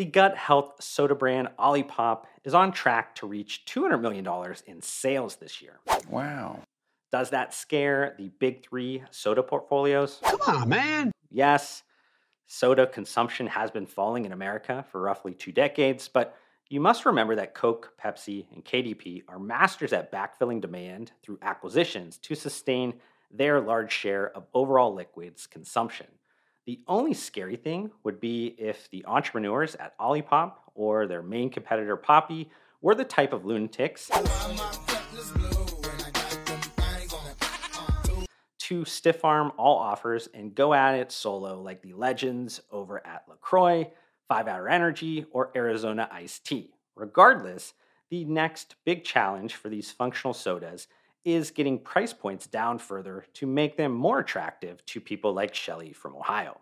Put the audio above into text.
The gut health soda brand Olipop is on track to reach $200 million in sales this year. Wow. Does that scare the big three soda portfolios? Come on, man. Yes, soda consumption has been falling in America for roughly two decades, but you must remember that Coke, Pepsi, and KDP are masters at backfilling demand through acquisitions to sustain their large share of overall liquids consumption. The only scary thing would be if the entrepreneurs at Olipop or their main competitor Poppi were the type of lunatics to stiff arm all offers and go at it solo like the legends over at LaCroix, 5 Hour Energy, or Arizona Iced Tea. Regardless, the next big challenge for these functional sodas is getting price points down further to make them more attractive to people like Shelly from Ohio.